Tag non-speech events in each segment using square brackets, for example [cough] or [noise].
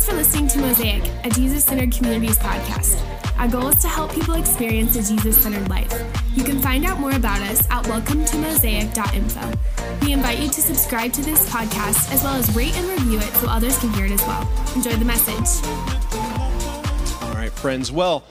Thanks for listening to Mosaic, a Jesus centered communities podcast. Our goal is to help people experience a Jesus centered life. You can find out more about us at welcometomosaic.info. We invite you to subscribe to this podcast as well as rate and review it so others can hear it as well. Enjoy the message. All right, friends. Well,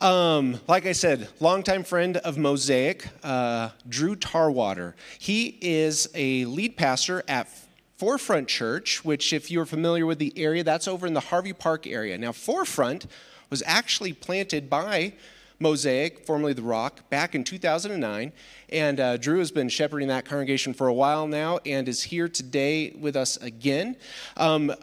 um, like I said, longtime friend of Mosaic, uh, Drew Tarwater. He is a lead pastor at Forefront Church, which, if you're familiar with the area, that's over in the Harvey Park area. Now, Forefront was actually planted by Mosaic, formerly The Rock, back in 2009. And uh, Drew has been shepherding that congregation for a while now and is here today with us again. Um,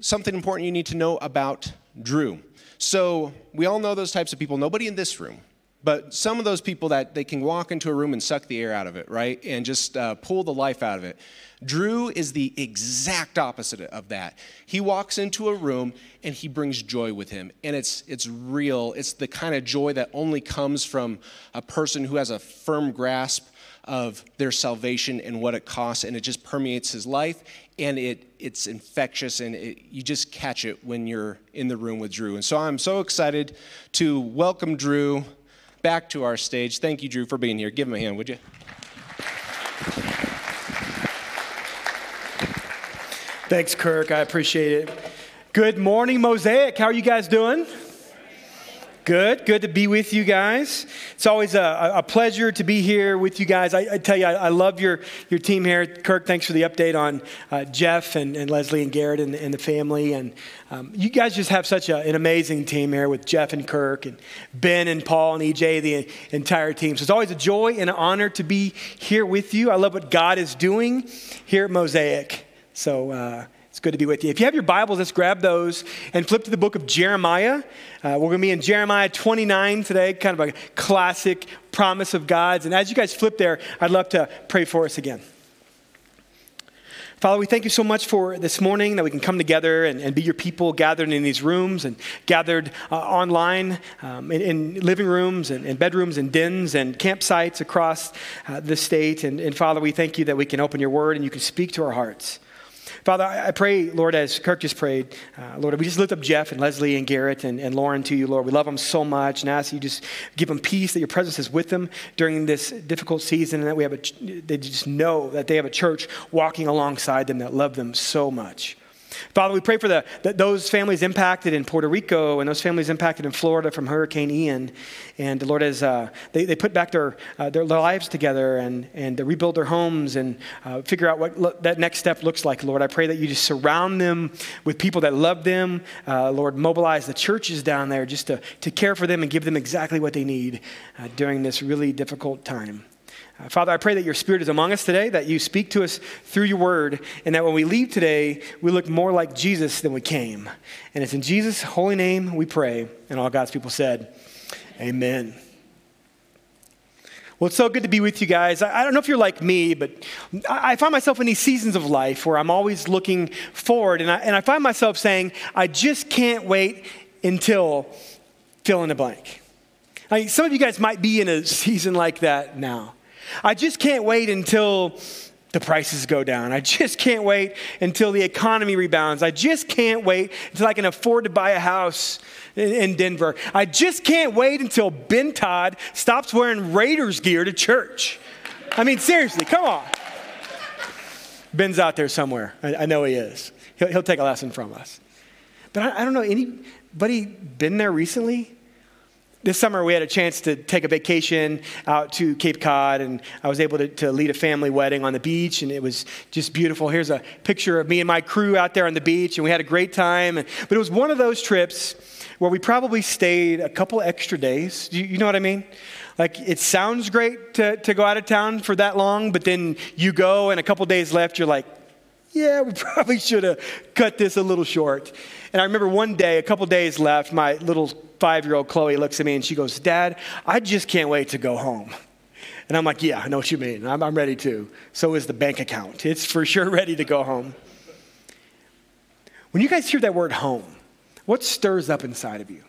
something important you need to know about Drew. So, we all know those types of people. Nobody in this room but some of those people that they can walk into a room and suck the air out of it, right? And just uh, pull the life out of it. Drew is the exact opposite of that. He walks into a room and he brings joy with him. And it's, it's real. It's the kind of joy that only comes from a person who has a firm grasp of their salvation and what it costs. And it just permeates his life. And it, it's infectious. And it, you just catch it when you're in the room with Drew. And so I'm so excited to welcome Drew back to our stage. Thank you, Drew, for being here. Give him a hand, would you? Thanks, Kirk. I appreciate it. Good morning, Mosaic. How are you guys doing? Good, good to be with you guys. It's always a, a pleasure to be here with you guys. I, I tell you, I, I, love your, your team here. Kirk, thanks for the update on uh, Jeff and, and, Leslie and Garrett and, and the family. And um, you guys just have such a, an amazing team here with Jeff and Kirk and Ben and Paul and EJ, the entire team. So it's always a joy and an honor to be here with you. I love what God is doing here at Mosaic. So, uh, it's good to be with you. If you have your Bibles, let's grab those and flip to the book of Jeremiah. Uh, we're going to be in Jeremiah 29 today, kind of a classic promise of God's. And as you guys flip there, I'd love to pray for us again. Father, we thank you so much for this morning that we can come together and, and be your people gathered in these rooms and gathered uh, online um, in, in, living rooms and, and, bedrooms and dens and campsites across uh, the state. And, and Father, we thank you that we can open your word and you can speak to our hearts. Father, I pray, Lord, as Kirk just prayed, uh, Lord, we just lift up Jeff and Leslie and Garrett and, and Lauren to you, Lord. We love them so much and ask you just give them peace, that your presence is with them during this difficult season, and that we have a, they just know that they have a church walking alongside them that love them so much. Father, we pray for the, those families impacted in Puerto Rico and those families impacted in Florida from Hurricane Ian. And Lord, as uh, they, they put back their, uh, their lives together and, and rebuild their homes and uh, figure out what lo- that next step looks like, Lord, I pray that you just surround them with people that love them. Uh, Lord, mobilize the churches down there just to, to care for them and give them exactly what they need uh, during this really difficult time. Father, I pray that your Spirit is among us today, that you speak to us through your word, and that when we leave today, we look more like Jesus than we came. And it's in Jesus' holy name we pray. And all God's people said, Amen. Well, it's so good to be with you guys. I, don't know if you're like me, but I, find myself in these seasons of life where I'm always looking forward, and I, and I find myself saying, I just can't wait until fill in the blank. I mean, some of you guys might be in a season like that now. I just can't wait until the prices go down. I just can't wait until the economy rebounds. I just can't wait until I can afford to buy a house in, Denver. I just can't wait until Ben Todd stops wearing Raiders gear to church. I mean, seriously, come on. Ben's out there somewhere. I, I know he is. He'll, he'll, take a lesson from us. But I, I don't know, anybody been there recently? This summer we had a chance to take a vacation out to Cape Cod, and I was able to, to, lead a family wedding on the beach, and it was just beautiful. Here's a picture of me and my crew out there on the beach, and we had a great time. But it was one of those trips where we probably stayed a couple extra days. You, you know what I mean? Like, it sounds great to, to go out of town for that long, but then you go, and a couple days left, you're like, yeah, we [laughs] probably should have cut this a little short. And I remember one day, a couple days left, my little five year old Chloe looks at me and she goes, Dad, I just can't wait to go home. And I'm like, Yeah, I know what you mean. I'm, I'm ready to. So is the bank account. It's for sure [laughs] ready to go home. When you guys hear that word home, what stirs up inside of you?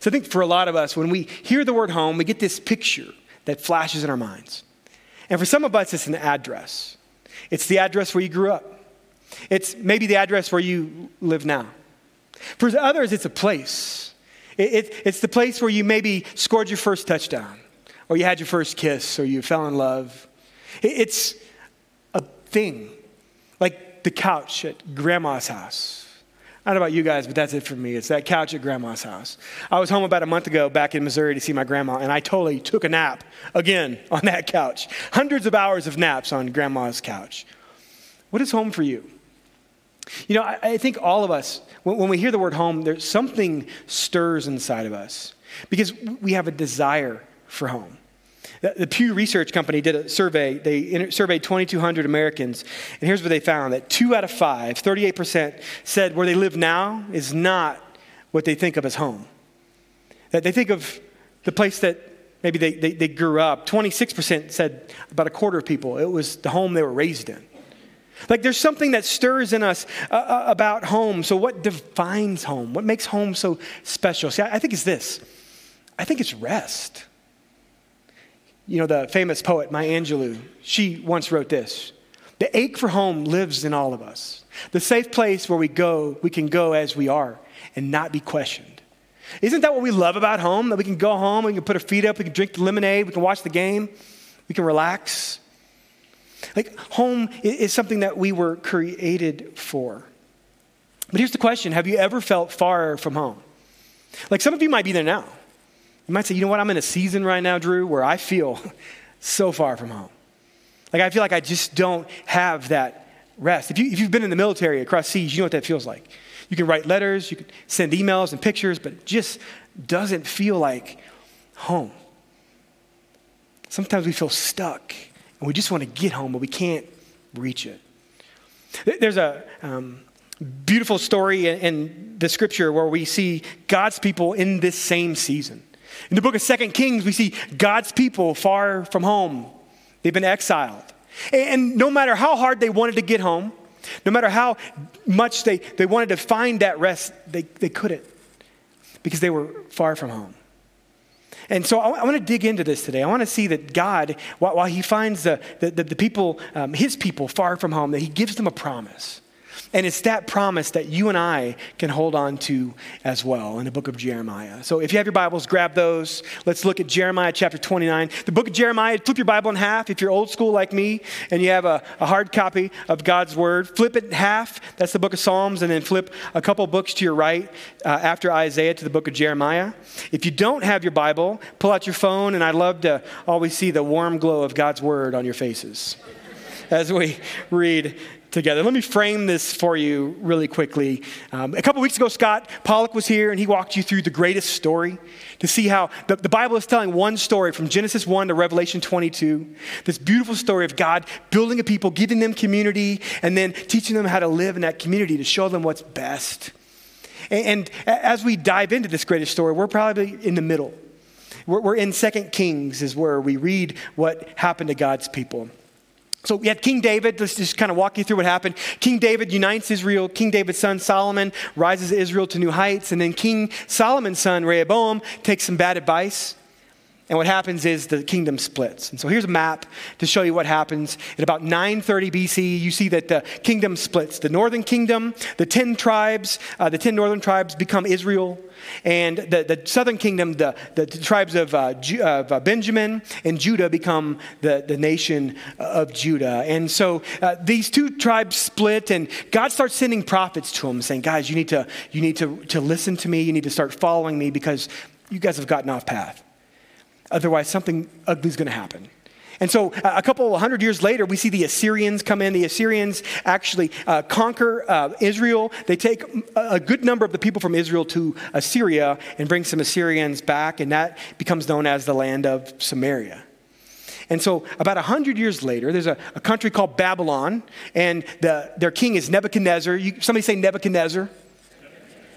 So I think for a lot of us, when we hear the word home, we get this picture that flashes in our minds. And for some of us, it's an address. It's the address where you grew up. It's maybe the address where you live now. For others, it's a place. It, it, it's the place where you maybe scored your first touchdown, or you had your first kiss, or you fell in love. It, it's a thing, like the couch at grandma's house. I don't know about you guys, but that's it for me. It's that couch at grandma's house. I was home about a month ago back in Missouri to see my grandma, and I totally took a nap again [laughs] on that couch. Hundreds of hours of naps on grandma's couch. What is home for you? You know, I, I think all of us, when, when we hear the word home, there's something stirs inside of us because we have a desire for home. The Pew Research Company did a survey. They surveyed 2,200 Americans, and here's what they found that two out of five, 38%, said where they live now is not what they think of as home. That they think of the place that maybe they, they, they grew up. 26% said about a quarter of people, it was the home they were raised in. Like there's something that stirs in us uh, uh about home. So, what defines home? What makes home so special? See, I, think it's this I think it's rest. You know, the famous poet Maya Angelou, she once wrote this The ache for home lives in all of us. The safe place where we go, we can go as we are and not be questioned. Isn't that what we love about home? That we can go home, we can put our feet up, we can drink the lemonade, we can watch the game, we can relax. Like, home is something that we were created for. But here's the question Have you ever felt far from home? Like, some of you might be there now. You might say, you know what, I'm in a season right now, Drew, where I feel [laughs] so far from home. Like, I feel like I just don't have that rest. If, you, if you've been in the military across seas, you know what that feels like. You can write letters, you can send emails and pictures, but it just doesn't feel like home. Sometimes we feel stuck and we just want to get home, but we can't reach it. There's a um, beautiful story in, the scripture where we see God's people in this same season. In the book of Second Kings, we see God's people far from home. They've been exiled. And no matter how hard they wanted to get home, no matter how much they, they wanted to find that rest, they, they couldn't because they were far from home. And so I, I want to dig into this today. I want to see that God, while, while He finds the, the, the people, um, His people far from home, that He gives them a promise. And it's that promise that you and I can hold on to as well in the book of Jeremiah. So if you have your Bibles, grab those. Let's look at Jeremiah chapter 29. The book of Jeremiah, flip your Bible in half. If you're old school like me and you have a, a hard copy of God's word, flip it in half. That's the book of Psalms. And then flip a couple books to your right uh, after Isaiah to the book of Jeremiah. If you don't have your Bible, pull out your phone. And I'd love to always see the warm glow of God's word on your faces as we read together. Let me frame this for you really quickly. Um, a couple weeks ago, Scott Pollock was here and he walked you through the greatest story to see how the, the Bible is telling one story from Genesis 1 to Revelation 22. This beautiful story of God building a people, giving them community, and then teaching them how to live in that community to show them what's best. And, and as we dive into this greatest story, we're probably in the middle. We're, we're in Second Kings, is where we read what happened to God's people. So we had King David. Let's just kind of walk you through what happened. King David unites Israel. King David's son Solomon rises Israel to new heights. And then King Solomon's son Rehoboam takes some bad advice. And what happens is the kingdom splits. And so here's a map to show you what happens. At about 930 BC, you see that the kingdom splits. The northern kingdom, the 10 tribes, uh, the 10 northern tribes become Israel. And the, the southern kingdom, the, the, the tribes of, uh, Ju- of uh, Benjamin and Judah become the, the nation of Judah. And so uh, these two tribes split, and God starts sending prophets to them, saying, Guys, you need, to, you need to, to listen to me. You need to start following me because you guys have gotten off path. Otherwise, something ugly is going to happen. And so, a couple hundred years later, we see the Assyrians come in. The Assyrians actually uh, conquer uh, Israel. They take a good number of the people from Israel to Assyria and bring some Assyrians back, and that becomes known as the land of Samaria. And so, about 100 years later, there's a, a country called Babylon, and the, their king is Nebuchadnezzar. You, somebody say Nebuchadnezzar.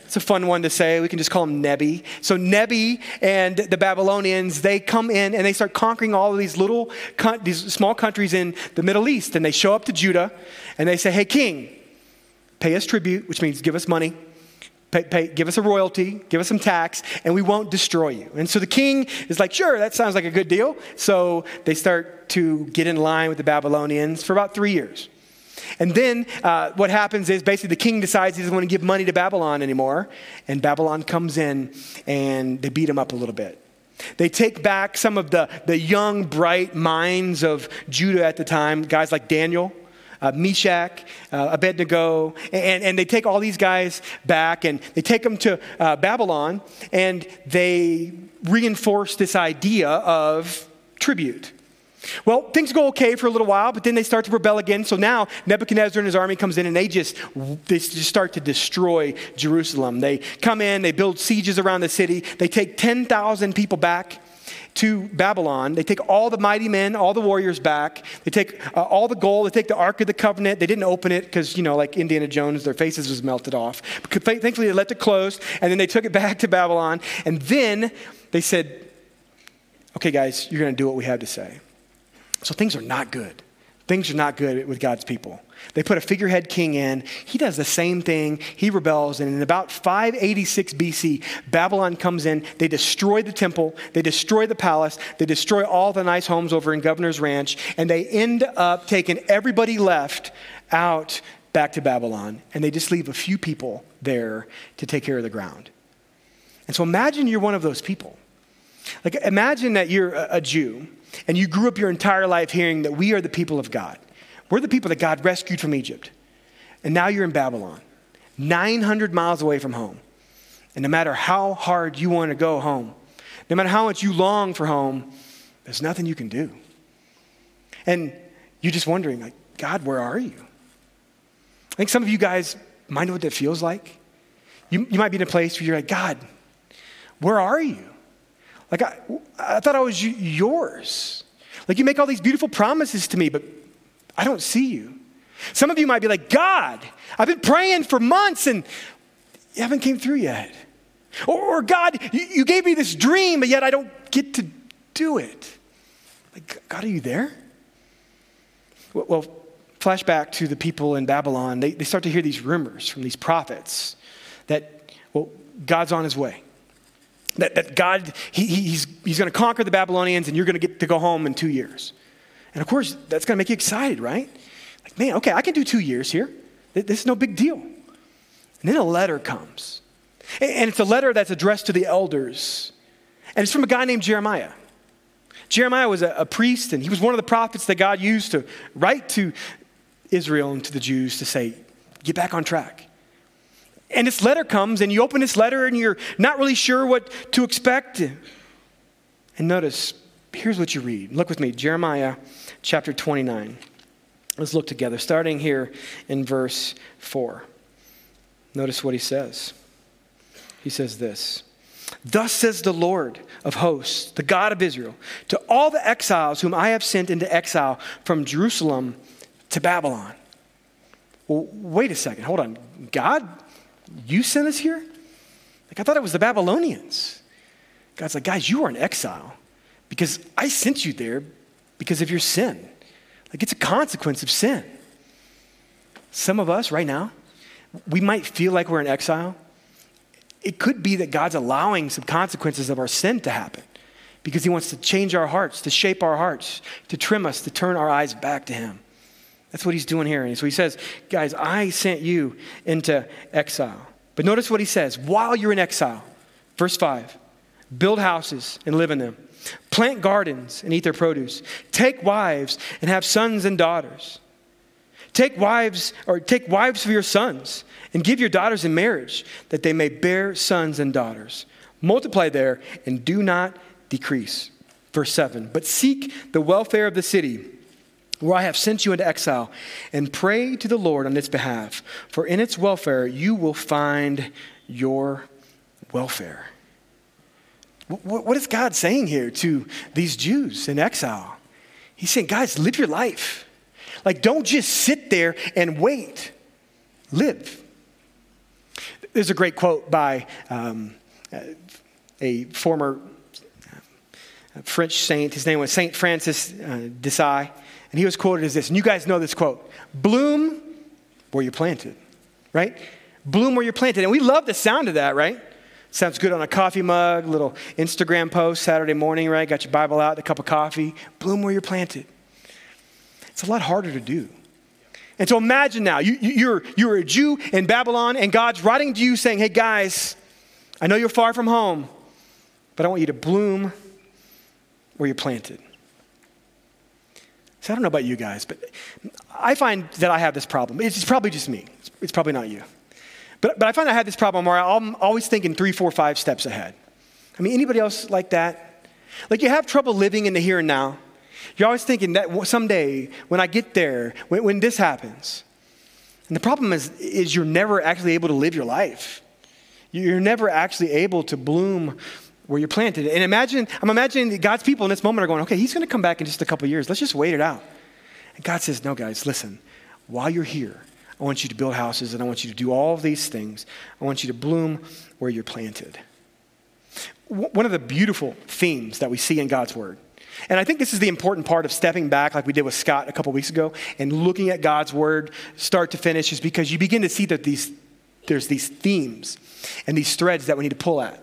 It's a fun one to say. We can just call him Nebi. So Nebi and the Babylonians, they come in and they start conquering all of these little, these small countries in the Middle East. And they show up to Judah and they say, hey, king, pay us tribute, which means give us money. Pay, pay, give us a royalty, give us some tax, and we won't destroy you. And so the king is like, sure, that sounds like a good deal. So they start to get in line with the Babylonians for about three years. And then uh, what happens is basically the king decides he doesn't want to give money to Babylon anymore. And Babylon comes in and they beat him up a little bit. They take back some of the, the young, bright minds of Judah at the time, guys like Daniel, uh, Meshach, uh, Abednego, and, and they take all these guys back and they take them to uh, Babylon and they reinforce this idea of tribute. Well, things go okay for a little while, but then they start to rebel again. So now Nebuchadnezzar and his army comes in and they just they just start to destroy Jerusalem. They come in, they build sieges around the city. They take 10,000 people back to Babylon. They take all the mighty men, all the warriors back. They take uh, all the gold. They take the Ark of the Covenant. They didn't open it because, you know, like Indiana Jones, their faces was melted off. But thankfully, they left it closed, and then they took it [laughs] back to Babylon. And then they said, okay, guys, you're going to do what we have to say. So things are not good. Things are not good with God's people. They put a figurehead king in. He does the same thing. He rebels. And in about 586 BC, Babylon comes in. They destroy the temple. They destroy the palace. They destroy all the nice homes over in Governor's Ranch. And they end up taking everybody left out back to Babylon. And they just leave a few people there to take care of the ground. And so imagine you're one of those people. Like, imagine that you're a Jew and you grew up your entire life hearing that we are the people of God. We're the people that God rescued from Egypt. And now you're in Babylon, 900 miles away from home. And no matter how hard you want to go home, no matter how much you long for home, there's nothing you can do. And you're just wondering, like, God, where are you? I think some of you guys might know what that feels like. You, you might be in a place where you're like, God, where are you? Like, I, I thought I was yours. Like, you make all these beautiful promises to me, but I don't see you. Some of you might be like, God, I've been praying for months and you haven't came through yet. Or, or God, you, you gave me this dream, but yet I don't get to do it. Like, God, are you there? Well, well flashback to the people in Babylon. They, they start to hear these rumors from these prophets that, well, God's on his way. That, that God, he, he's, he's going to conquer the Babylonians and you're going to get to go home in two years. And of course, that's going to make you excited, right? Like, man, okay, I can do two years here. This is no big deal. And then a letter comes. And it's a letter that's addressed to the elders. And it's from a guy named Jeremiah. Jeremiah was a, a, priest, and he was one of the prophets that God used to write to Israel and to the Jews to say, get back on track. And this letter comes, and you open this letter, and you're not really sure what to expect. And notice, here's what you read. Look with me, Jeremiah chapter 29. Let's look together, starting here in verse 4. Notice what he says. He says this Thus says the Lord of hosts, the God of Israel, to all the exiles whom I have sent into exile from Jerusalem to Babylon. Well, wait a second, hold on. God you sent us here? Like, I thought it was the Babylonians. God's like, guys, you are in exile because I sent you there because of your sin. Like, it's a consequence of sin. Some of us right now, we might feel like we're in exile. It could be that God's allowing some consequences of our sin to happen because He wants to change our hearts, to shape our hearts, to trim us, to turn our eyes back to Him. That's what he's doing here. And so he says, Guys, I sent you into exile. But notice what he says while you're in exile, verse 5 build houses and live in them, plant gardens and eat their produce, take wives and have sons and daughters. Take wives or take wives for your sons and give your daughters in marriage that they may bear sons and daughters. Multiply there and do not decrease. Verse 7 But seek the welfare of the city where I have sent you into exile, and pray to the Lord on its behalf, for in its welfare you will find your welfare. What is God saying here to these Jews in exile? He's saying, guys, live your life. Like, don't just sit there and wait, live. There's a great quote by um, a former French saint. His name was Saint Francis uh, de Sales. And he was quoted as this, and you guys know this quote Bloom where you're planted, right? Bloom where you're planted. And we love the sound of that, right? Sounds good on a coffee mug, little Instagram post Saturday morning, right? Got your Bible out, a cup of coffee. Bloom where you're planted. It's a lot harder to do. And so imagine now, you, you, you're, you're a Jew in Babylon, and God's writing to you saying, Hey guys, I know you're far from home, but I want you to bloom where you're planted. So I don't know about you guys, but I find that I have this problem. It's probably just me, it's, probably not you. But, but I find I have this problem where I'm always thinking three, four, five steps ahead. I mean, anybody else like that? Like you have trouble living in the here and now. You're always thinking that someday, when I get there, when, when this happens. And the problem is, is you're never actually able to live your life. You're never actually able to bloom where you're planted. And imagine, I'm imagining God's people in this moment are going, okay, he's going to come back in just a couple years. Let's just wait it out. And God says, no, guys, listen, while you're here, I want you to build houses and I want you to do all of these things. I want you to bloom where you're planted. One of the beautiful themes that we see in God's word and I think this is the important part of stepping back, like we did with Scott a couple weeks ago, and looking at God's word start to finish, is because you begin to see that these, there's these themes and these threads that we need to pull at.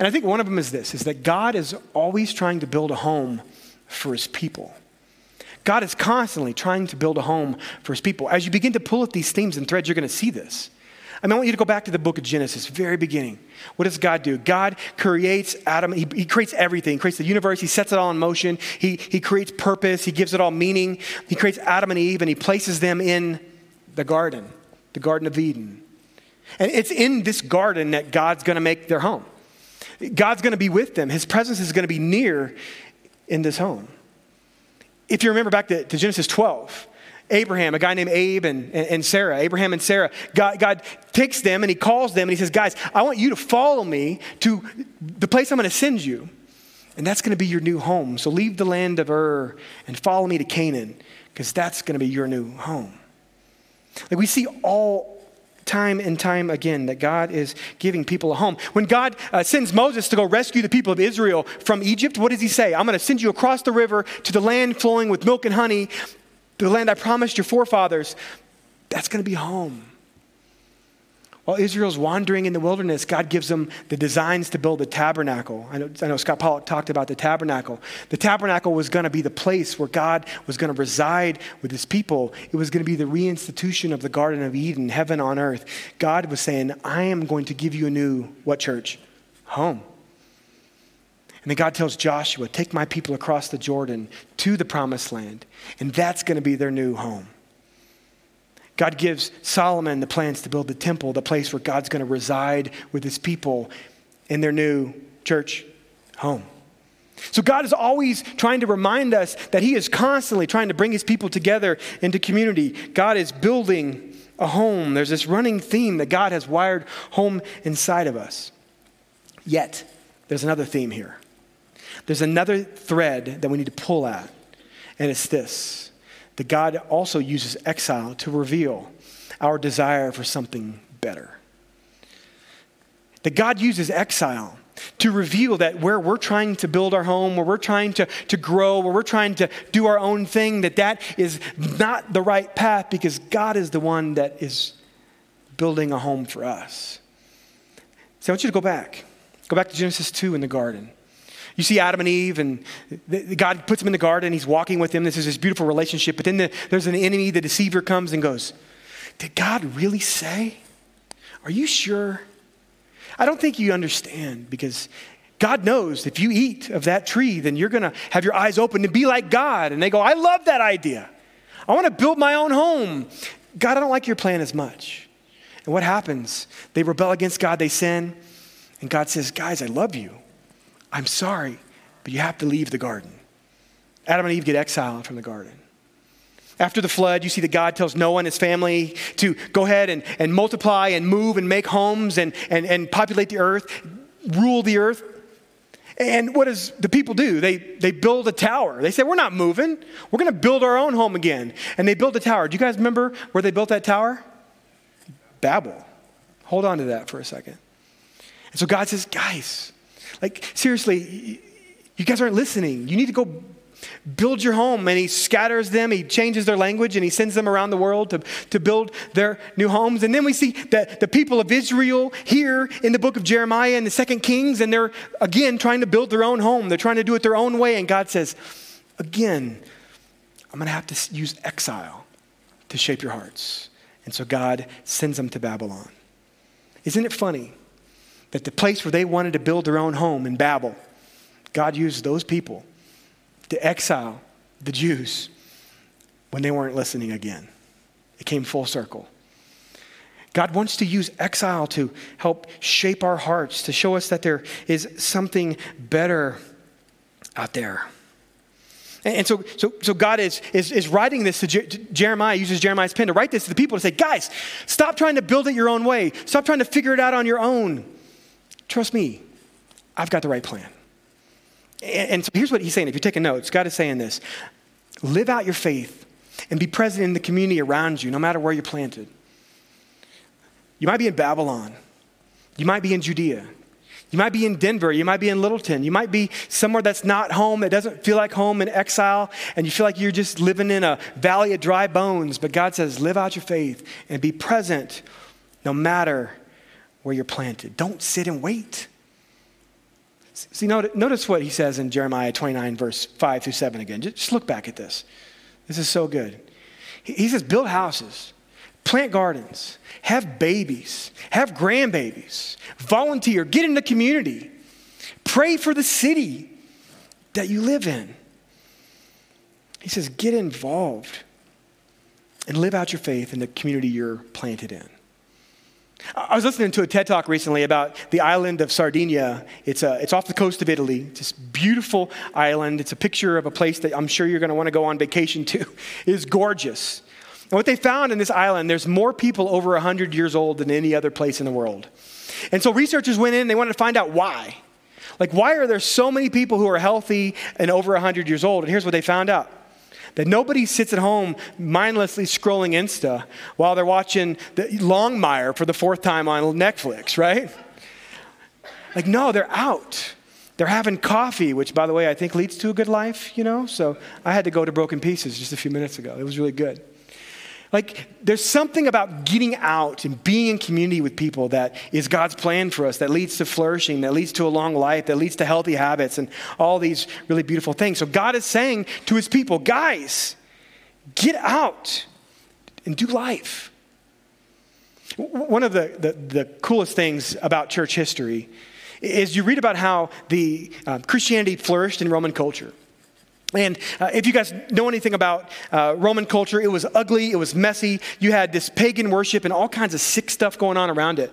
And I think one of them is this is that God is always trying to build a home for his people. God is constantly trying to build a home for his people. As you begin to pull at these themes and threads, you're going to see this. I, mean, I want you to go back to the book of Genesis, very beginning. What does God do? God creates Adam, he, he, creates everything. He creates the universe, He sets it all in motion, he, he creates purpose, He gives it all meaning. He creates Adam and Eve, and He places them in the garden, the Garden of Eden. And it's in this garden that God's going to make their home. God's going to be with them, His presence is going to be near in this home. If you remember back to, to Genesis 12, Abraham, a guy named Abe and, and, Sarah, Abraham and Sarah, God, God takes them and he calls them and he says, Guys, I want you to follow me to the place I'm going to send you. And that's going to be your new home. So leave the land of Ur and follow me to Canaan because that's going to be your new home. Like we see all time and time again that God is giving people a home. When God uh, sends Moses to go rescue the people of Israel from Egypt, what does he say? I'm going to send you across the river to the land flowing with milk and honey, the land I promised your forefathers. That's going to be home. While Israel's wandering in the wilderness, God gives them the designs to build the tabernacle. I know, I know Scott Pollock talked about the tabernacle. The tabernacle was going to be the place where God was going to reside with his people. It was going to be the reinstitution of the Garden of Eden, heaven on earth. God was saying, I am going to give you a new, what church? Home. And then God tells Joshua, Take my people across the Jordan to the promised land, and that's going to be their new home. God gives Solomon the plans to build the temple, the place where God's going to reside with his people in their new church home. So God is always trying to remind us that he is constantly trying to bring his people together into community. God is building a home. There's this running theme that God has wired home inside of us. Yet, there's another theme here. There's another thread that we need to pull at, and it's this that God also uses exile to reveal our desire for something better. That God uses exile to reveal that where we're trying to build our home, where we're trying to, to grow, where we're trying to do our own thing, that that is not the right path because God is the one that is building a home for us. So I want you to go back. Go back to Genesis 2 in the garden. You see Adam and Eve, and God puts them in the garden. He's walking with them. This is this beautiful relationship. But then the, there's an enemy, the deceiver comes and goes, Did God really say? Are you sure? I don't think you understand because God knows if you eat of that tree, then you're going to have your eyes open and be like God. And they go, I love that idea. I want to build my own home. God, I don't like your plan as much. And what happens? They rebel against God, they sin. And God says, Guys, I love you. I'm sorry, but you have to leave the garden. Adam and Eve get exiled from the garden. After the flood, you see that God tells Noah and his family to go ahead and, and multiply and move and make homes and, and, and populate the earth, rule the earth. And what does the people do? They, they build a tower. They say, We're not moving. We're going to build our own home again. And they build a tower. Do you guys remember where they built that tower? Babel. Hold on to that for a second. And so God says, Guys, like, seriously, you guys aren't listening. You need to go build your home. And he scatters them, he changes their language, and he sends them around the world to, to build their new homes. And then we see that the people of Israel here in the book of Jeremiah and the second Kings, and they're again trying to build their own home. They're trying to do it their own way. And God says, again, I'm going to have to use exile to shape your hearts. And so God sends them to Babylon. Isn't it funny that the place where they wanted to build their own home in Babel, God used those people to exile the Jews when they weren't listening again? It came full circle. God wants to use exile to help shape our hearts, to show us that there is something better out there. And so, so, so God is, is, is writing this to, Je- Jeremiah, uses Jeremiah's pen to write this to the people to say, guys, stop trying to build it your own way. Stop trying to figure it out on your own. Trust me, I've got the right plan. And, and so here's what he's saying. If you're taking notes, God is saying this live out your faith and be present in the community around you, no matter where you're planted. You might be in Babylon, you might be in Judea. You might be in Denver. You might be in Littleton. You might be somewhere that's not home, that doesn't feel like home in exile, and you feel like you're just living in a valley of dry bones. But God says, live out your faith and be present no matter where you're planted. Don't sit and wait. See, notice what he says in Jeremiah 29, verse 5 through 7 again. Just look back at this. This is so good. He says, build houses, plant gardens, have babies, have grandbabies, volunteer, get in the community, pray for the city that you live in. He says, get involved and live out your faith in the community you're planted in. I was listening to a TED talk recently about the island of Sardinia. It's, a, it's off the coast of Italy. This beautiful island. It's a picture of a place that I'm sure you're going to want to go on vacation to. [laughs] It is gorgeous. And what they found in this island, there's more people over 100 years old than any other place in the world. And so researchers went in and they wanted to find out why. Like, why are there so many people who are healthy and over 100 years old? And here's what they found out that nobody sits at home mindlessly scrolling Insta while they're watching the Longmire for the fourth time on Netflix, right? Like, no, they're out. They're having coffee, which, by the way, I think leads to a good life, you know? So I had to go to Broken Pieces just a few minutes ago. It was really good. Like, there's something about getting out and being in community with people that is God's plan for us, that leads to flourishing, that leads to a long life, that leads to healthy habits, and all these really beautiful things. So, God is saying to his people, guys, get out and do life. One of the, the, the coolest things about church history is you read about how the uh, Christianity flourished in Roman culture. And uh, if you guys know anything about uh, Roman culture, it was ugly, it was messy. You had this pagan worship and all kinds of sick stuff going on around it.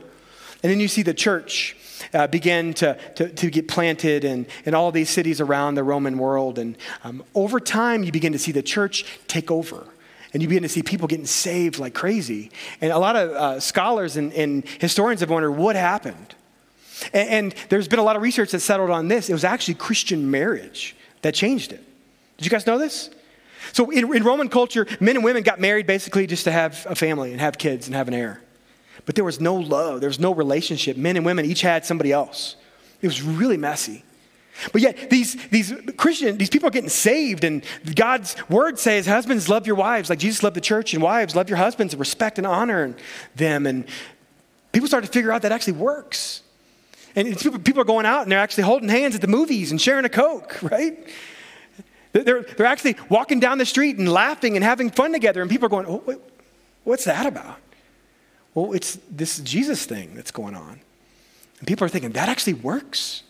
And then you see the church uh, begin to, to, to, get planted in, in all these cities around the Roman world. And um, over time, you begin to see the church take over. And you begin to see people getting saved like crazy. And a lot of uh, scholars and, and, historians have wondered what happened. And, and there's been a lot of research that settled on this. It was actually Christian marriage that changed it. Did you guys know this? So in, in, Roman culture, men and women got married basically just to have a family and have kids and have an heir. But there was no love, there was no relationship. Men and women each had somebody else. It was really messy. But yet, these, these Christian, these people are getting saved, and God's word says, Husbands, love your wives like Jesus loved the church, and wives, love your husbands and respect and honor them. And people start to figure out that actually works. And people are going out and they're actually holding hands at the movies and sharing a Coke, [laughs] right? They're, they're actually walking down the street and laughing and having fun together, and people are going, oh, wait, What's that about? Well, it's this Jesus thing that's going on. And people are thinking, That actually works.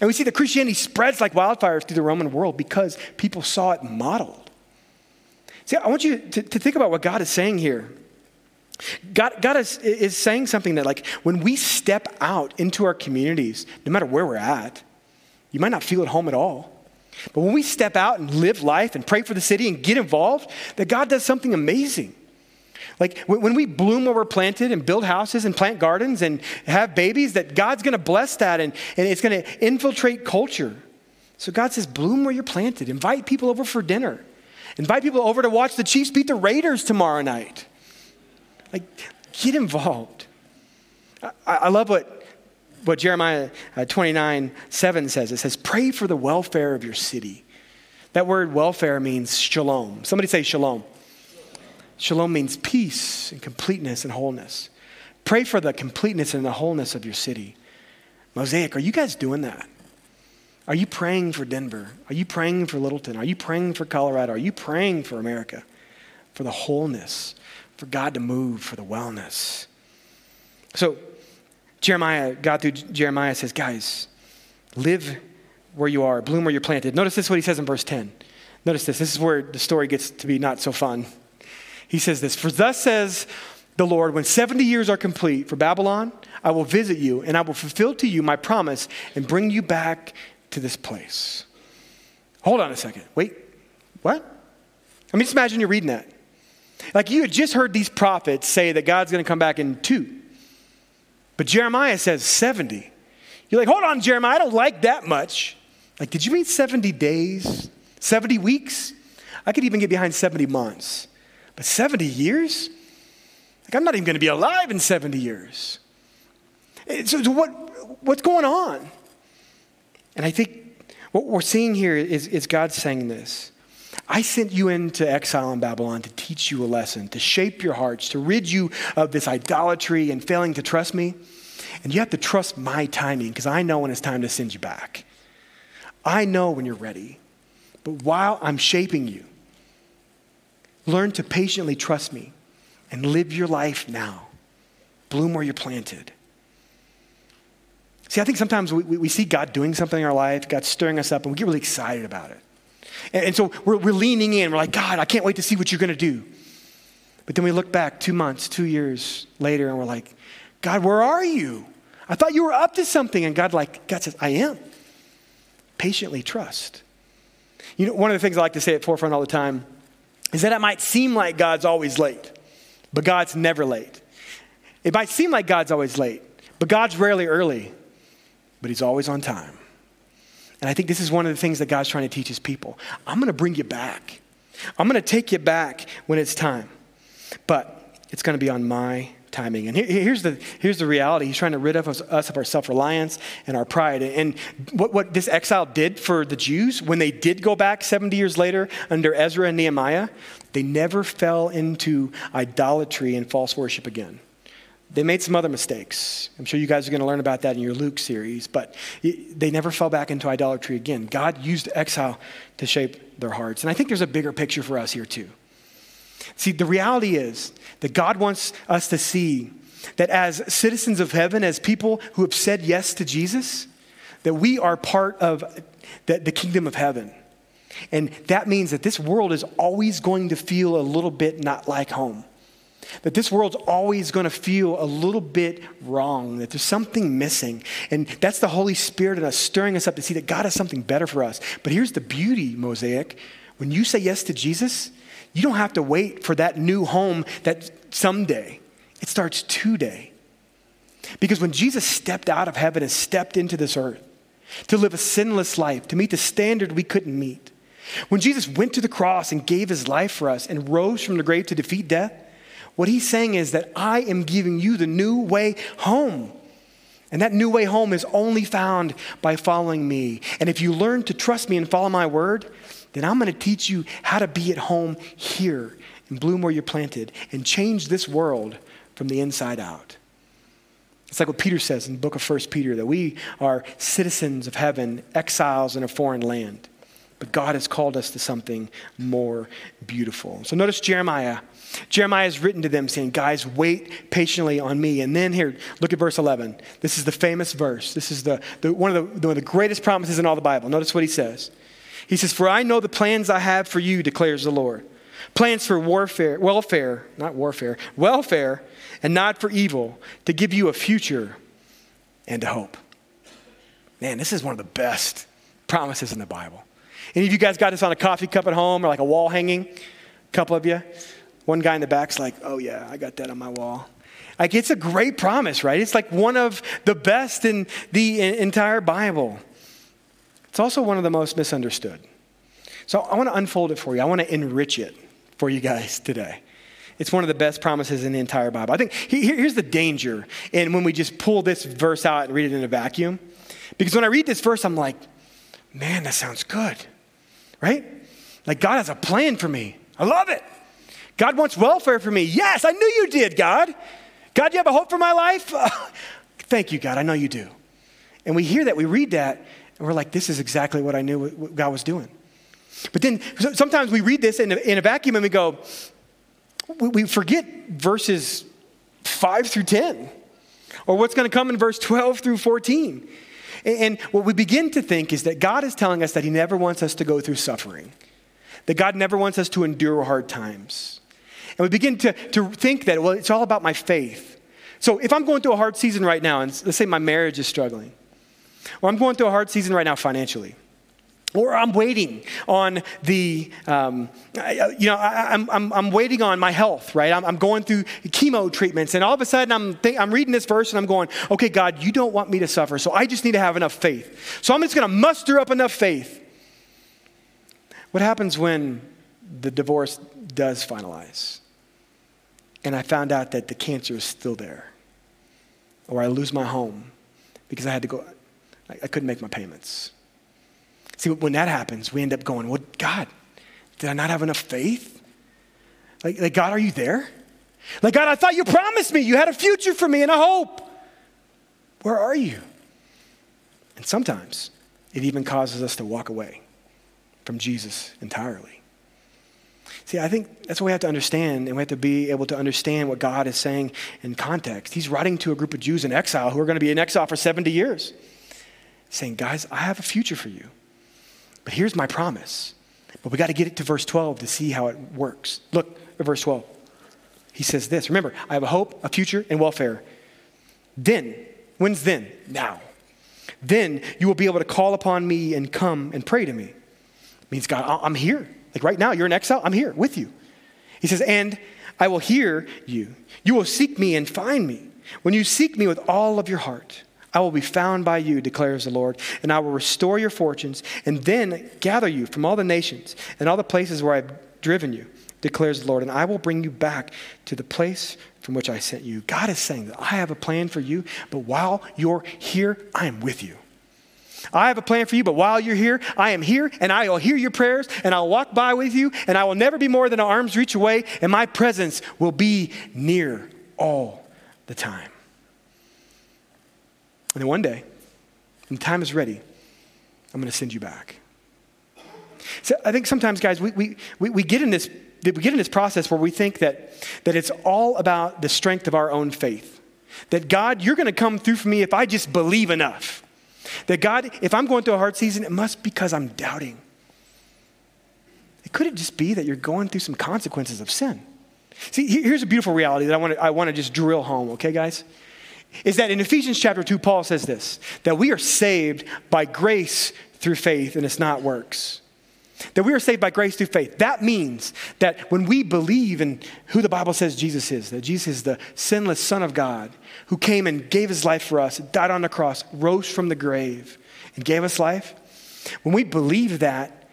And we see that Christianity spreads like wildfire through the Roman world because people saw it modeled. See, I want you to, to think about what God is saying here. God, God is, is saying something that, like, when we step out into our communities, no matter where we're at, you might not feel at home at all. But when we step out and live life and pray for the city and get involved, that God does something amazing. Like when we bloom where we're planted and build houses and plant gardens and have babies, that God's going to bless that and, and it's going to infiltrate culture. So God says, bloom where you're planted. Invite people over for dinner. Invite people over to watch the Chiefs beat the Raiders tomorrow night. Like, get involved. I, I love what what Jeremiah uh, 29 7 says. It says, Pray for the welfare of your city. That word welfare means shalom. Somebody say shalom. Shalom means peace and completeness and wholeness. Pray for the completeness and the wholeness of your city. Mosaic, are you guys doing that? Are you praying for Denver? Are you praying for Littleton? Are you praying for Colorado? Are you praying for America? for the wholeness, for God to move, for the wellness. So, Jeremiah, God through Jeremiah says, guys, live where you are, bloom where you're planted. Notice this what he says in verse 10. Notice this. This is where the story gets to be not so fun. He says this For thus says the Lord, when 70 years are complete for Babylon, I will visit you and I will fulfill to you my promise and bring you back to this place. Hold on a second. Wait, what? I mean, just imagine you're reading that. Like you had just heard these prophets say that God's going to come back in two. But Jeremiah says 70. You're like, hold on, Jeremiah, I don't like that much. Like, did you mean 70 days? 70 weeks? I could even get behind 70 months. But 70 years? Like, I'm not even going to be alive in 70 years. Eh, so, so, what, what's going on? And I think what we're seeing here is, is God saying this. I sent you into exile in Babylon to teach you a lesson, to shape your hearts, to rid you of this idolatry and failing to trust me. And you have to trust my timing because I know when it's time to send you back. I know when you're ready. But while I'm shaping you, learn to patiently trust me and live your life now. Bloom where you're planted. See, I think sometimes we, we see God doing something in our life, God stirring us up, and we get really excited about it. And, and so we're, we're leaning in. We're like, God, I can't wait to see what you're going to do. But then we look back two months, two years later, and we're like, God, where are you? I thought you were up to something. And God, like, God says, I am. Patiently trust. You know, one of the things I like to say at Forefront all the time is that it might seem like God's always late, but God's never late. It might seem like God's always late, but God's rarely early, but He's always on time. And I think this is one of the things that God's trying to teach His people. I'm going to bring you back. I'm going to take you back when it's time, but it's going to be on my timing. And here's the, here's the reality He's trying to rid of us, us of our self reliance and our pride. And what, what this exile did for the Jews, when they did go back 70 years later under Ezra and Nehemiah, they never fell into idolatry and false worship again. They made some other mistakes. I'm sure you guys are going to learn about that in your Luke series, but they never fell back into idolatry again. God used exile to shape their hearts. And I think there's a bigger picture for us here, too. See, the reality is that God wants us to see that as citizens of heaven, as people who have said yes to Jesus, that we are part of the, the kingdom of heaven. And that means that this world is always going to feel a little bit not like home. That this world's always going to feel a little bit wrong, that there's something missing. And that's the Holy Spirit in us stirring us up to see that God has something better for us. But here's the beauty, Mosaic. When you say yes to Jesus, you don't have to wait for that new home that someday. It starts today. Because when Jesus stepped out of heaven and stepped into this earth to live a sinless life, to meet the standard we couldn't meet, when Jesus went to the cross and gave his life for us and rose from the grave to defeat death, what he's saying is that I am giving you the new way home. And that new way home is only found by following me. And if you learn to trust me and follow my word, then I'm going to teach you how to be at home here and bloom where you're planted and change this world from the inside out. It's like what Peter says in the book of 1 Peter that we are citizens of heaven, exiles in a foreign land. But God has called us to something more beautiful. So notice Jeremiah. Jeremiah has written to them saying, Guys, wait patiently on me. And then here, look at verse 11. This is the famous verse. This is the, the one, of the, one of the greatest promises in all the Bible. Notice what he says. He says, For I know the plans I have for you, declares the Lord. Plans for warfare, welfare, not warfare, welfare, and not for evil, to give you a future and a hope. Man, this is one of the best promises in the Bible. Any of you guys got this on a coffee cup at home or like a wall hanging? A couple of you? One guy in the back's like, oh yeah, I got that on my wall. Like it's a great promise, right? It's like one of the best in the entire Bible. It's also one of the most misunderstood. So I want to unfold it for you. I want to enrich it for you guys today. It's one of the best promises in the entire Bible. I think here's the danger in when we just pull this verse out and read it in a vacuum. Because when I read this verse, I'm like, man, that sounds good, right? Like God has a plan for me. I love it. God wants welfare for me. Yes, I knew you did, God. God, you have a hope for my life? [laughs] thank you, God. I know you do. And we hear that, we read that, and we're like, this is exactly what I knew what God was doing. But then sometimes we read this in a, in a vacuum and we go, we forget verses 5 through 10 or what's going to come in verse 12 through 14. And what we begin to think is that God is telling us that He never wants us to go through suffering, that God never wants us to endure hard times. And we begin to, to think that, well, it's all about my faith. So if I'm going through a hard season right now, and let's say my marriage is struggling, or I'm going through a hard season right now financially, or I'm waiting on the, um, you know, I, am I'm, I'm waiting on my health, right? I'm, I'm going through chemo treatments, and all of a sudden I'm, I'm reading this verse and I'm going, okay, God, you don't want me to suffer, so I just need to have enough faith. So I'm just going to muster up enough faith. What happens when the divorce does finalize? And I found out that the cancer is still there, or I lose my home because I had to go, I, I couldn't make my payments See, when that happens, we end up going, Well, God, did I not have enough faith? Like, like, God, are you there? Like, God, I thought you promised me you had a future for me and a hope. Where are you? And sometimes it even causes us to walk away from Jesus entirely. See, I think that's what we have to understand, and we have to be able to understand what God is saying in context. He's writing to a group of Jews in exile who are going to be in exile for 70 years, saying, Guys, I have a future for you. But here's my promise. But we got to get it to verse 12 to see how it works. Look at verse 12. He says this Remember, I have a hope, a future, and welfare. Then, when's then? Now. Then you will be able to call upon me and come and pray to me. It means, God, I'm here. Like right now, you're in exile, I'm here with you. He says, and I will hear you. You will seek me and find me. When you seek me with all of your heart, I will be found by you, declares the Lord, and I will restore your fortunes and then gather you from all the nations and all the places where I've driven you, declares the Lord, and I will bring you back to the place from which I sent you. God is saying that I have a plan for you, but while you're here, I am with you. I have a plan for you, but while you're here, I am here and I will hear your prayers and I'll walk by with you and I will never be more than an arm's reach away and my presence will be near all the time. And then one day, when the time is ready, I'm going to send you back. So I think sometimes, guys, we, we, we, we, get in this, we get in this process where we think that, that it's all about the strength of our own faith. That God, you're going to come through for me if I just believe enough. That God, if I'm going through a hard season, it must be because I'm doubting. It could it just be that you're going through some consequences of sin? See, here's a beautiful reality that I want to, I want to just drill home, okay, guys? is that in Ephesians chapter 2, Paul says this that we are saved by grace through faith, and it's not works. That we are saved by grace through faith. That means that when we believe in who the Bible says Jesus is, that Jesus is the sinless Son of God who came and gave his life for us, died on the cross, rose from the grave, and gave us life, when we believe that,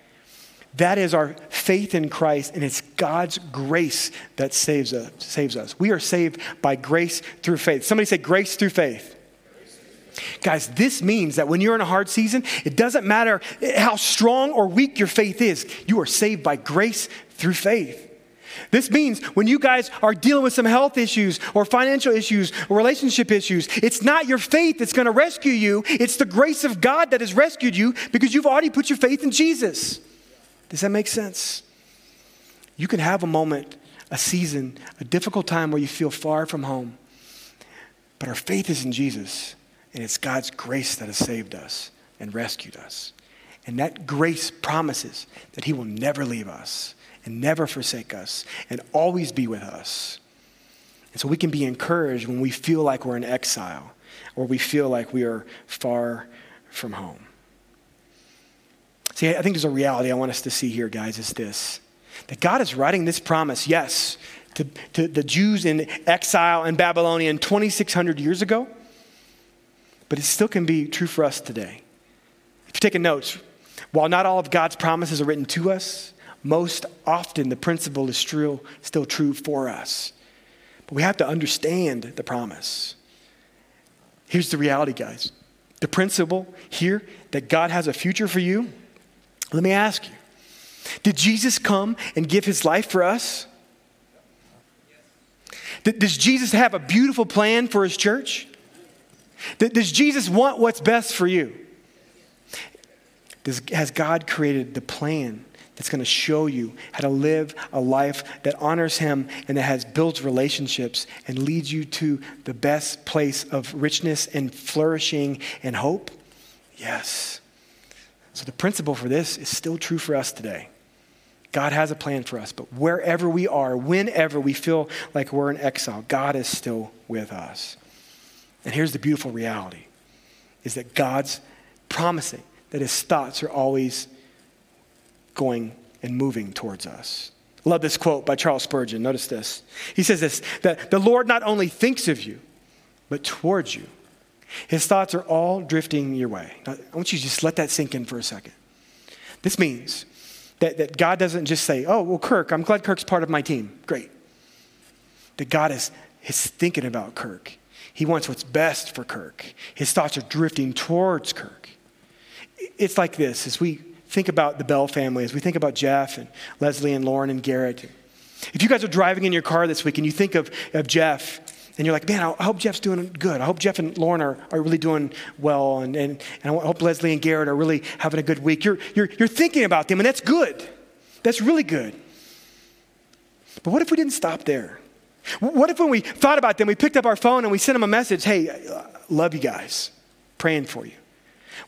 that is our faith in Christ, and it's God's grace that saves us, saves us. We are saved by grace through faith. Somebody say, grace through faith. Guys, this means that when you're in a hard season, it doesn't matter how strong or weak your faith is, you are saved by grace through faith. This means when you guys are dealing with some health issues or financial issues or relationship issues, it's not your faith that's going to rescue you. It's the grace of God that has rescued you because you've already put your faith in Jesus. Does that make sense? You can have a moment, a season, a difficult time where you feel far from home. But our faith is in Jesus, and it's God's grace that has saved us and rescued us. And that grace promises that He will never leave us and never forsake us and always be with us. And so we can be encouraged when we feel like we're in exile or we feel like we are far from home. See, I think there's a reality I want us to see here, guys, is this that God is writing this promise, yes, to, to the Jews in exile in Babylonian 2,600 years ago, but it still can be true for us today. If you're taking notes, while not all of God's promises are written to us, most often the principle is still, still true for us. But we have to understand the promise. Here's the reality, guys. The principle here that God has a future for you let me ask you Did Jesus come and give his life for us? Does Jesus have a beautiful plan for his church? Does Jesus want what's best for you? Does, has God created the plan that's going to show you how to live a life that honors Him and that has built relationships and leads you to the best place of richness and flourishing and hope? Yes. So the principle for this is still true for us today. God has a plan for us, but wherever we are, whenever we feel like we're in exile, God is still with us. And here's the beautiful reality is that God's promising that his thoughts are always going and moving towards us. Love this quote by Charles Spurgeon. Notice this. He says this that the Lord not only thinks of you, but towards you. His thoughts are all drifting your way. Now, I want you to just let that sink in for a second. This means that, that God doesn't just say, oh, well, Kirk, I'm glad Kirk's part of my team. Great. That God is, is thinking about Kirk. He wants what's best for Kirk. His thoughts are drifting towards Kirk. It's like this as we think about the Bell family, as we think about Jeff and Leslie and Lauren and Garrett. If you guys are driving in your car this week and you think of, of Jeff, and you're like, man, I hope Jeff's doing good. I hope Jeff and Lauren are, are really doing well. And, and, and I hope Leslie and Garrett are really having a good week. You're, you're, you're thinking about them, and that's good. That's really good. But what if we didn't stop there? What if when we thought about them, we picked up our phone and we sent them a message, hey, love you guys, praying for you.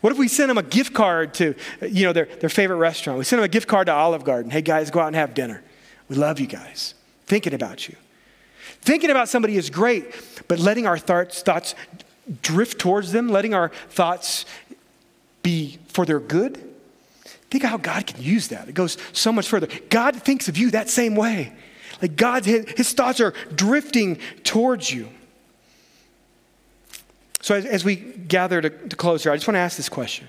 What if we sent them a gift card to, you know, their, their favorite restaurant? We sent them a gift card to Olive Garden. Hey, guys, go out and have dinner. We love you guys. Thinking about you. Thinking about somebody is great, but letting our thoughts, thoughts drift towards them, letting our thoughts be for their good, think how God can use that. It goes so much further. God thinks of you that same way. Like God, his, thoughts are drifting towards you. So as, as we gather to, to close here, I just want to ask this question.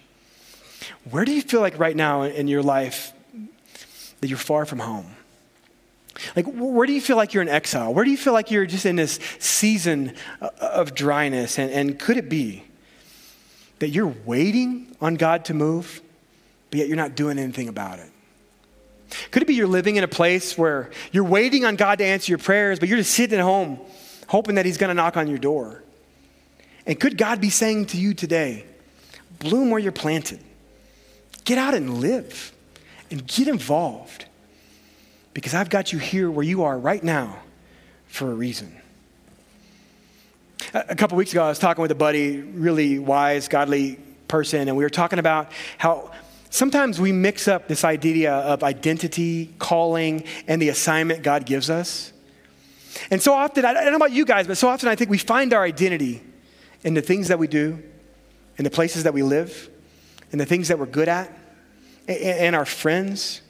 Where do you feel like right now in your life that you're far from home? Like, where do you feel like you're in exile? Where do you feel like you're just in this season of dryness? And, and could it be that you're waiting on God to move, but yet you're not doing anything about it? Could it be you're living in a place where you're waiting on God to answer your prayers, but you're just sitting at home hoping that He's going to knock on your door? And could God be saying to you today, bloom where you're planted? Get out and live and get involved because I've got you here where you are right now for a reason. A couple weeks ago, I was talking with a buddy, really wise, godly person, and we were talking about how Sometimes we mix up this idea of identity, calling, and the assignment God gives us. And so often, I don't know about you guys, but so often I think we find our identity in the things that we do, in the places that we live, in the things that we're good at, and our friends.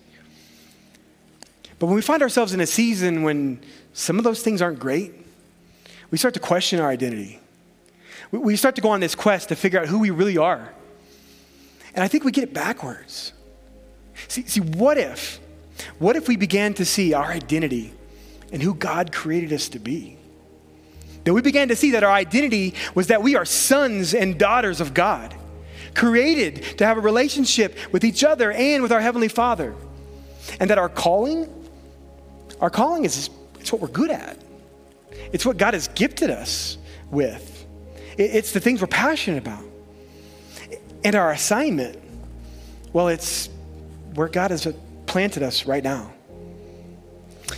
But when we find ourselves in a season when some of those things aren't great, we start to question our identity. We start to go on this quest to figure out who we really are and I think we get it backwards. See, see, what if, what if we began to see our identity and who God created us to be? That we began to see that our identity was that we are sons and daughters of God, created to have a relationship with each other and with our Heavenly Father. And that our calling, our calling is it's what we're good at. It's what God has gifted us with. It's the things we're passionate about. And our assignment, well, it's where God has planted us right now.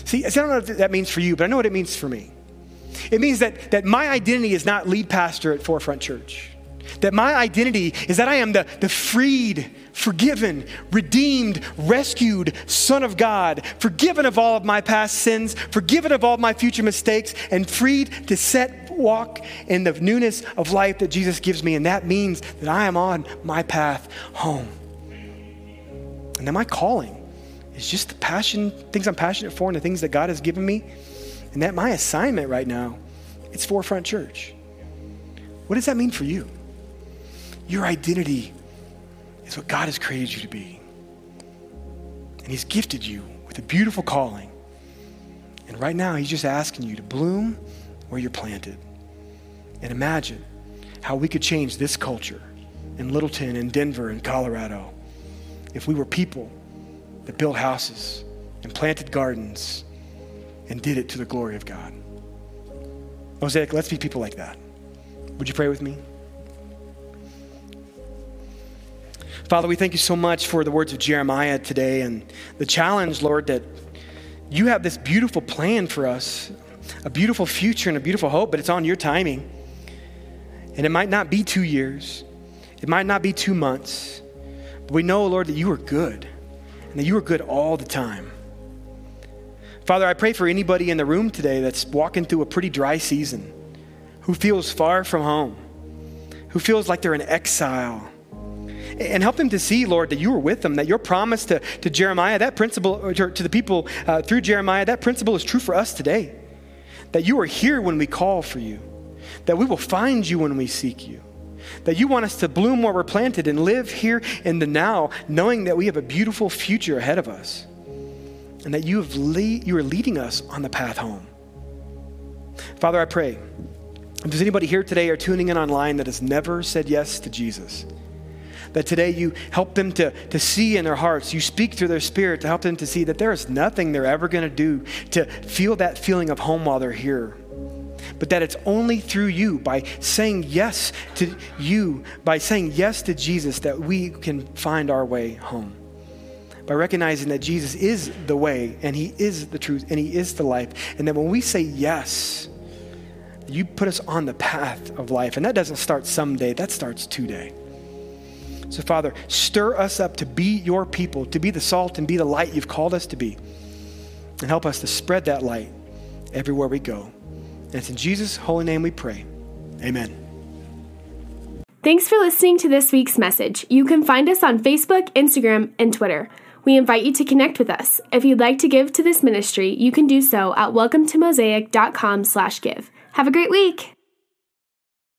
See, I don't know what that means for you, but I know what it means for me. It means that, that my identity is not lead pastor at Forefront Church. That my identity is that I am the, the freed, forgiven, redeemed, rescued Son of God, forgiven of all of my past sins, forgiven of all my future mistakes, and freed to set walk in the newness of life that Jesus gives me. And that means that I am on my path home. And then my calling is just the passion, things I'm passionate for, and the things that God has given me. And that my assignment right now, it's Forefront Church. What does that mean for you? Your identity is what God has created you to be. And He's gifted you with a beautiful calling. And right now, He's just asking you to bloom where you're planted. And imagine how we could change this culture in Littleton and Denver and Colorado if we were people that built houses and planted gardens and did it to the glory of God. Mosaic, let's be people like that. Would you pray with me? Father, we thank you so much for the words of Jeremiah today and the challenge, Lord, that you have this beautiful plan for us, a beautiful future and a beautiful hope, but it's on your timing. And it might not be two years, it might not be two months, but we know, Lord, that you are good and that you are good all the time. Father, I pray for anybody in the room today that's walking through a pretty dry season, who feels far from home, who feels like they're in exile and help them to see, Lord, that you were with them, that your promise to, to Jeremiah, that principle, to, to the people uh, through Jeremiah, that principle is true for us today. That you are here when we call for you, that we will find you when we seek you, that you want us to bloom where we're planted and live here in the now, knowing that we have a beautiful future ahead of us, and that you, have le- you are leading us on the path home. Father, I pray if there's anybody here today or tuning in online that has never said yes to Jesus, that today you help them to, to see in their hearts, you speak through their spirit to help them to see that there is nothing they're ever going to do to feel that feeling of home while they're here. But that it's only through you, by saying yes to you, by saying yes to Jesus, that we can find our way home. By recognizing that Jesus is the way, and He is the truth, and He is the life. And that when we say yes, you put us on the path of life. And that doesn't start someday, that starts today. So, Father, stir us up to be your people, to be the salt and be the light you've called us to be. And help us to spread that light everywhere we go. And it's in Jesus' holy name we pray. Amen. Thanks for listening to this week's message. You can find us on Facebook, Instagram, and Twitter. We invite you to connect with us. If you'd like to give to this ministry, you can do so at welcometomosaic.com slash give. Have a great week!